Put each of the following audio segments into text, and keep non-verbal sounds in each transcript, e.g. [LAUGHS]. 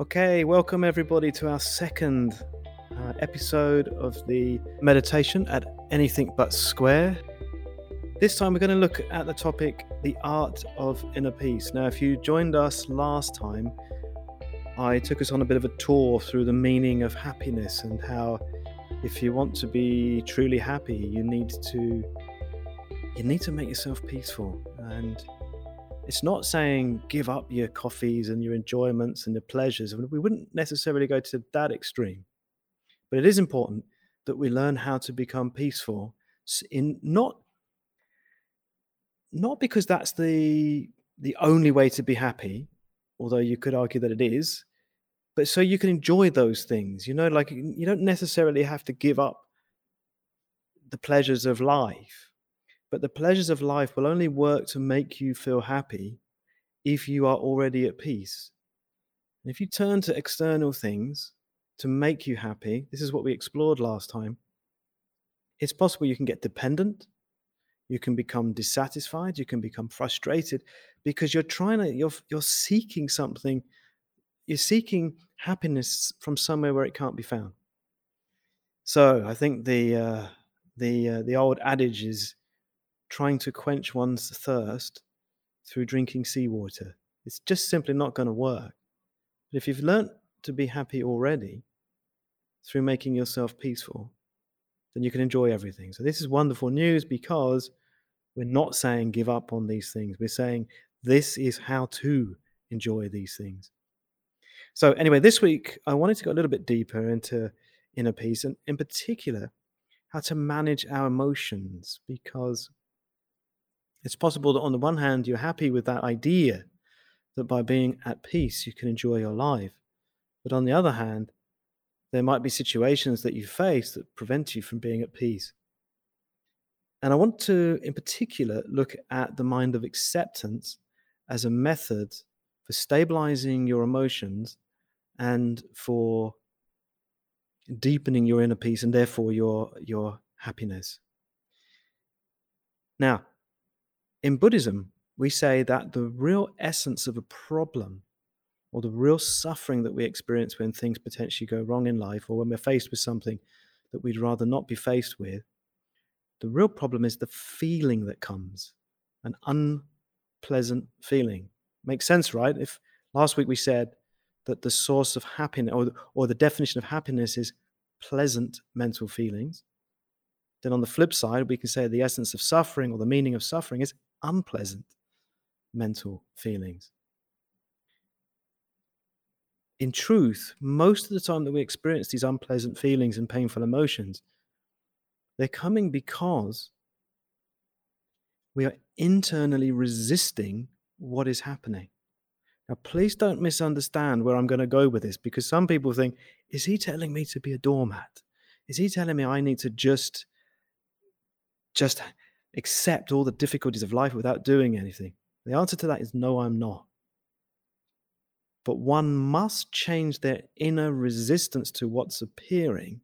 Okay, welcome everybody to our second uh, episode of the meditation at Anything But Square. This time we're going to look at the topic, the art of inner peace. Now, if you joined us last time, I took us on a bit of a tour through the meaning of happiness and how if you want to be truly happy, you need to you need to make yourself peaceful and it's not saying give up your coffees and your enjoyments and your pleasures. We wouldn't necessarily go to that extreme. But it is important that we learn how to become peaceful in not not because that's the the only way to be happy, although you could argue that it is, but so you can enjoy those things. You know, like you don't necessarily have to give up the pleasures of life but the pleasures of life will only work to make you feel happy if you are already at peace. And if you turn to external things to make you happy, this is what we explored last time. It's possible you can get dependent, you can become dissatisfied, you can become frustrated because you're trying to you're you're seeking something you're seeking happiness from somewhere where it can't be found. So I think the uh, the uh, the old adage is trying to quench one's thirst through drinking seawater. It's just simply not going to work. But if you've learnt to be happy already through making yourself peaceful, then you can enjoy everything. So, this is wonderful news because we're not saying give up on these things. We're saying this is how to enjoy these things. So, anyway, this week I wanted to go a little bit deeper into inner peace and, in particular, how to manage our emotions because it's possible that on the one hand, you're happy with that idea that by being at peace, you can enjoy your life. But on the other hand, there might be situations that you face that prevent you from being at peace. And I want to, in particular, look at the mind of acceptance as a method for stabilizing your emotions and for deepening your inner peace and therefore your, your happiness. Now, in Buddhism, we say that the real essence of a problem or the real suffering that we experience when things potentially go wrong in life or when we're faced with something that we'd rather not be faced with, the real problem is the feeling that comes, an unpleasant feeling. Makes sense, right? If last week we said that the source of happiness or, or the definition of happiness is pleasant mental feelings, then on the flip side, we can say the essence of suffering or the meaning of suffering is unpleasant mental feelings. In truth, most of the time that we experience these unpleasant feelings and painful emotions, they're coming because we are internally resisting what is happening. Now, please don't misunderstand where I'm going to go with this because some people think, is he telling me to be a doormat? Is he telling me I need to just just accept all the difficulties of life without doing anything? The answer to that is no, I'm not. But one must change their inner resistance to what's appearing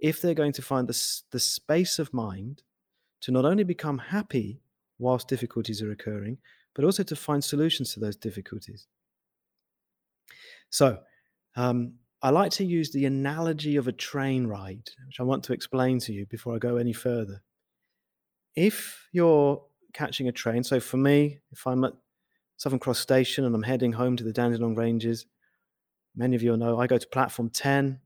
if they're going to find the, the space of mind to not only become happy whilst difficulties are occurring, but also to find solutions to those difficulties. So, um, I like to use the analogy of a train ride, which I want to explain to you before I go any further if you're catching a train, so for me, if I'm at Southern Cross Station and I'm heading home to the Dandenong Ranges, many of you know I go to platform 10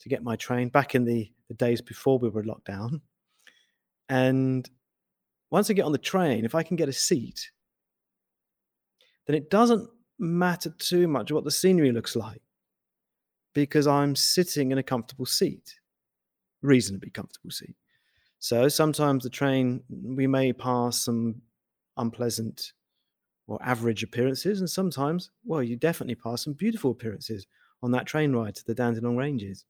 to get my train back in the, the days before we were locked down. And once I get on the train, if I can get a seat, then it doesn't matter too much what the scenery looks like because I'm sitting in a comfortable seat, reasonably comfortable seat. So sometimes the train, we may pass some unpleasant or average appearances, and sometimes, well, you definitely pass some beautiful appearances on that train ride to the Dandenong Ranges.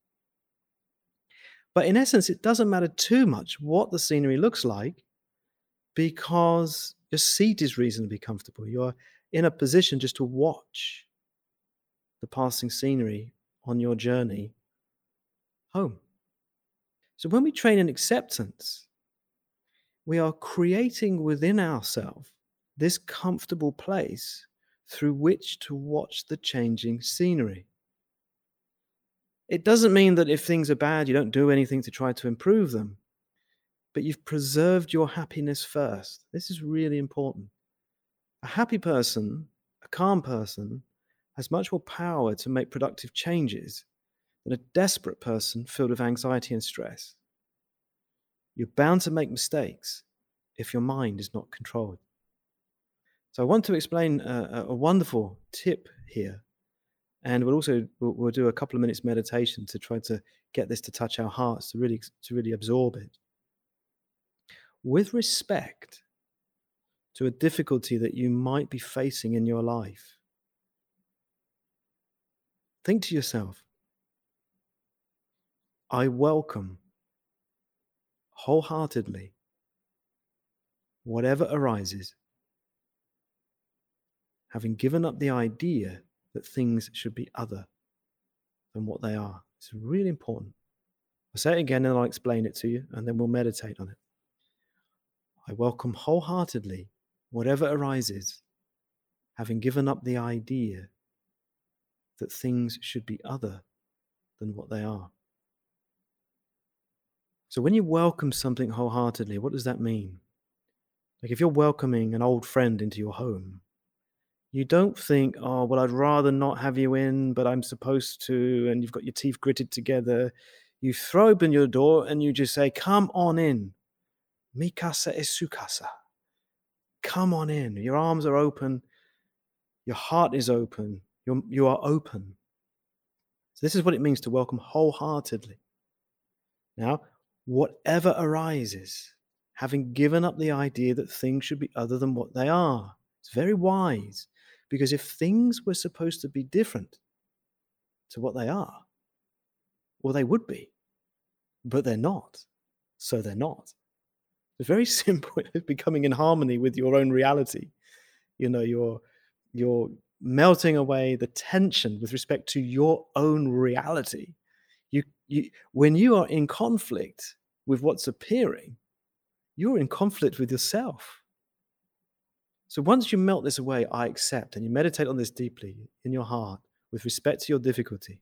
But in essence, it doesn't matter too much what the scenery looks like because your seat is reasonably comfortable. You're in a position just to watch the passing scenery on your journey home. So when we train in acceptance, we are creating within ourselves this comfortable place through which to watch the changing scenery. It doesn't mean that if things are bad, you don't do anything to try to improve them, but you've preserved your happiness first. This is really important. A happy person, a calm person, has much more power to make productive changes than a desperate person filled with anxiety and stress. You're bound to make mistakes if your mind is not controlled. So I want to explain a, a wonderful tip here and we'll also we'll, we'll, do a couple of minutes meditation to try to get this to touch our hearts to really to really absorb it with respect to a difficulty that you might be facing in your life think to yourself i welcome wholeheartedly whatever arises having given up the idea that things should be other than what they are. It's really important. I'll say it again and I'll explain it to you, and then we'll meditate on it. I welcome wholeheartedly whatever arises, having given up the idea that things should be other than what they are. So, when you welcome something wholeheartedly, what does that mean? Like if you're welcoming an old friend into your home, you don't think, oh, well, I'd rather not have you in, but I'm supposed to, and you've got your teeth gritted together. You throw open your door and you just say, come on in. Mikasa is sukasa. Come on in. Your arms are open. Your heart is open. You're, you are open. So, this is what it means to welcome wholeheartedly. Now, whatever arises, having given up the idea that things should be other than what they are, it's very wise. Because if things were supposed to be different to what they are, well, they would be, but they're not. So they're not. It's very [LAUGHS] simple. It's becoming in harmony with your own reality. You know, you're you're melting away the tension with respect to your own reality. You, when you are in conflict with what's appearing, you're in conflict with yourself. So once you melt this away, I accept, and you meditate on this deeply in your heart with respect to your difficulty,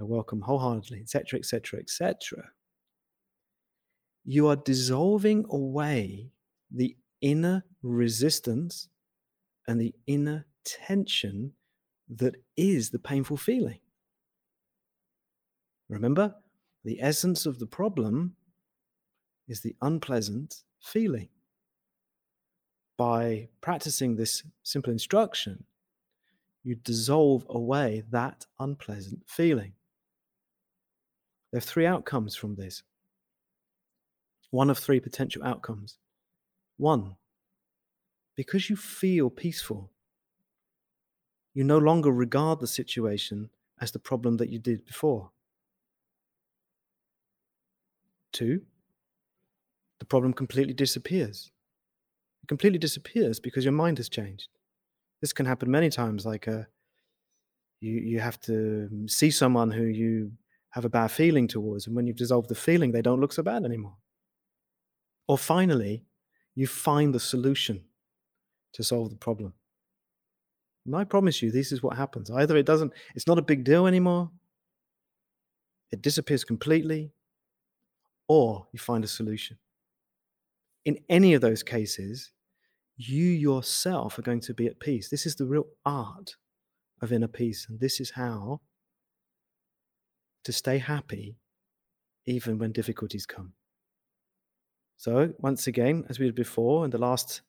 I welcome wholeheartedly, etc., etc., etc. You are dissolving away the inner resistance and the inner tension that is the painful feeling. Remember, the essence of the problem is the unpleasant feeling by practicing this simple instruction, you dissolve away that unpleasant feeling. There are three outcomes from this. One of three potential outcomes. One, because you feel peaceful, you no longer regard the situation as the problem that you did before. Two, the problem completely disappears It completely disappears because your mind has changed. This can happen many times. Like uh, you, you have to see someone who you have a bad feeling towards, and when you've dissolved the feeling, they don't look so bad anymore. Or finally, you find the solution to solve the problem. And I promise you, this is what happens. Either it doesn't, it's not a big deal anymore, it disappears completely, or you find a solution. In any of those cases, you yourself are going to be at peace. This is the real art of inner peace. And this is how to stay happy even when difficulties come. So, once again, as we did before in the last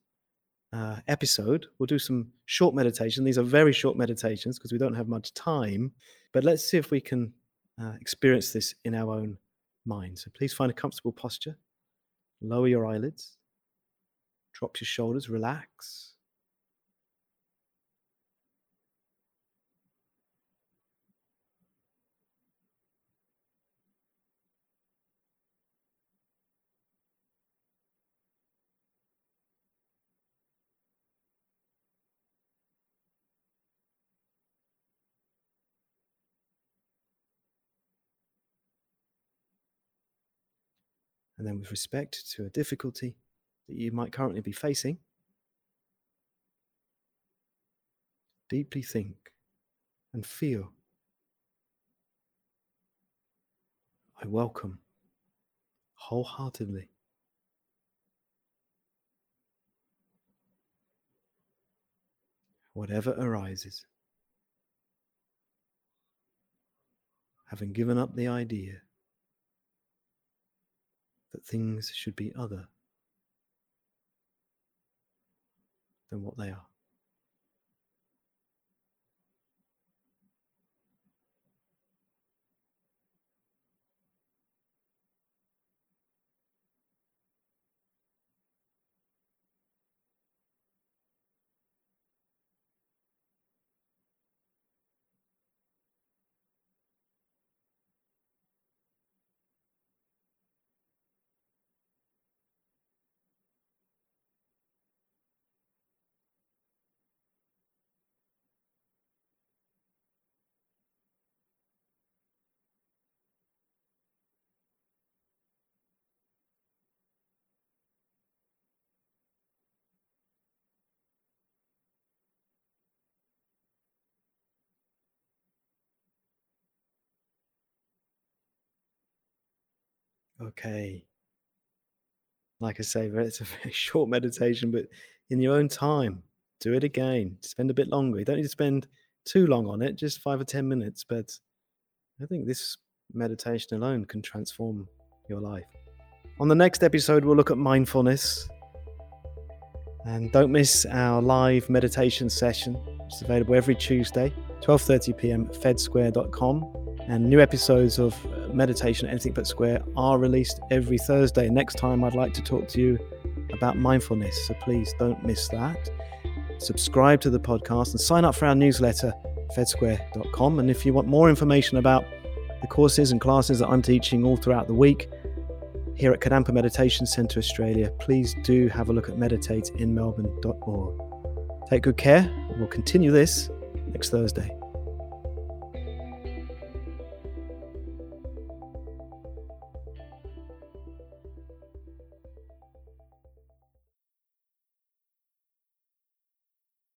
uh, episode, we'll do some short meditation. These are very short meditations because we don't have much time. But let's see if we can uh, experience this in our own mind. So, please find a comfortable posture, lower your eyelids. Drop your shoulders, relax. And then, with respect to a difficulty, that you might currently be facing. deeply think and feel. I welcome wholeheartedly. Whatever arises, having given up the idea that things should be other than what they are. Okay. Like I say, [LAUGHS] it's a very short meditation, but in your own time, do it again. Spend a bit longer. You don't need to spend too long on it, just five or 10 minutes. But I think this meditation alone can transform your life. On the next episode, we'll look at mindfulness. And don't miss our live meditation session. It's available every Tuesday, 12:30 p.m. fedsquare.com. And new episodes of Meditation Anything But Square are released every Thursday. Next time, I'd like to talk to you about mindfulness. So please don't miss that. Subscribe to the podcast and sign up for our newsletter, fedsquare.com. And if you want more information about the courses and classes that I'm teaching all throughout the week here at Kadampa Meditation Centre Australia, please do have a look at meditateinmelbourne.org. Take good care. We'll continue this next Thursday.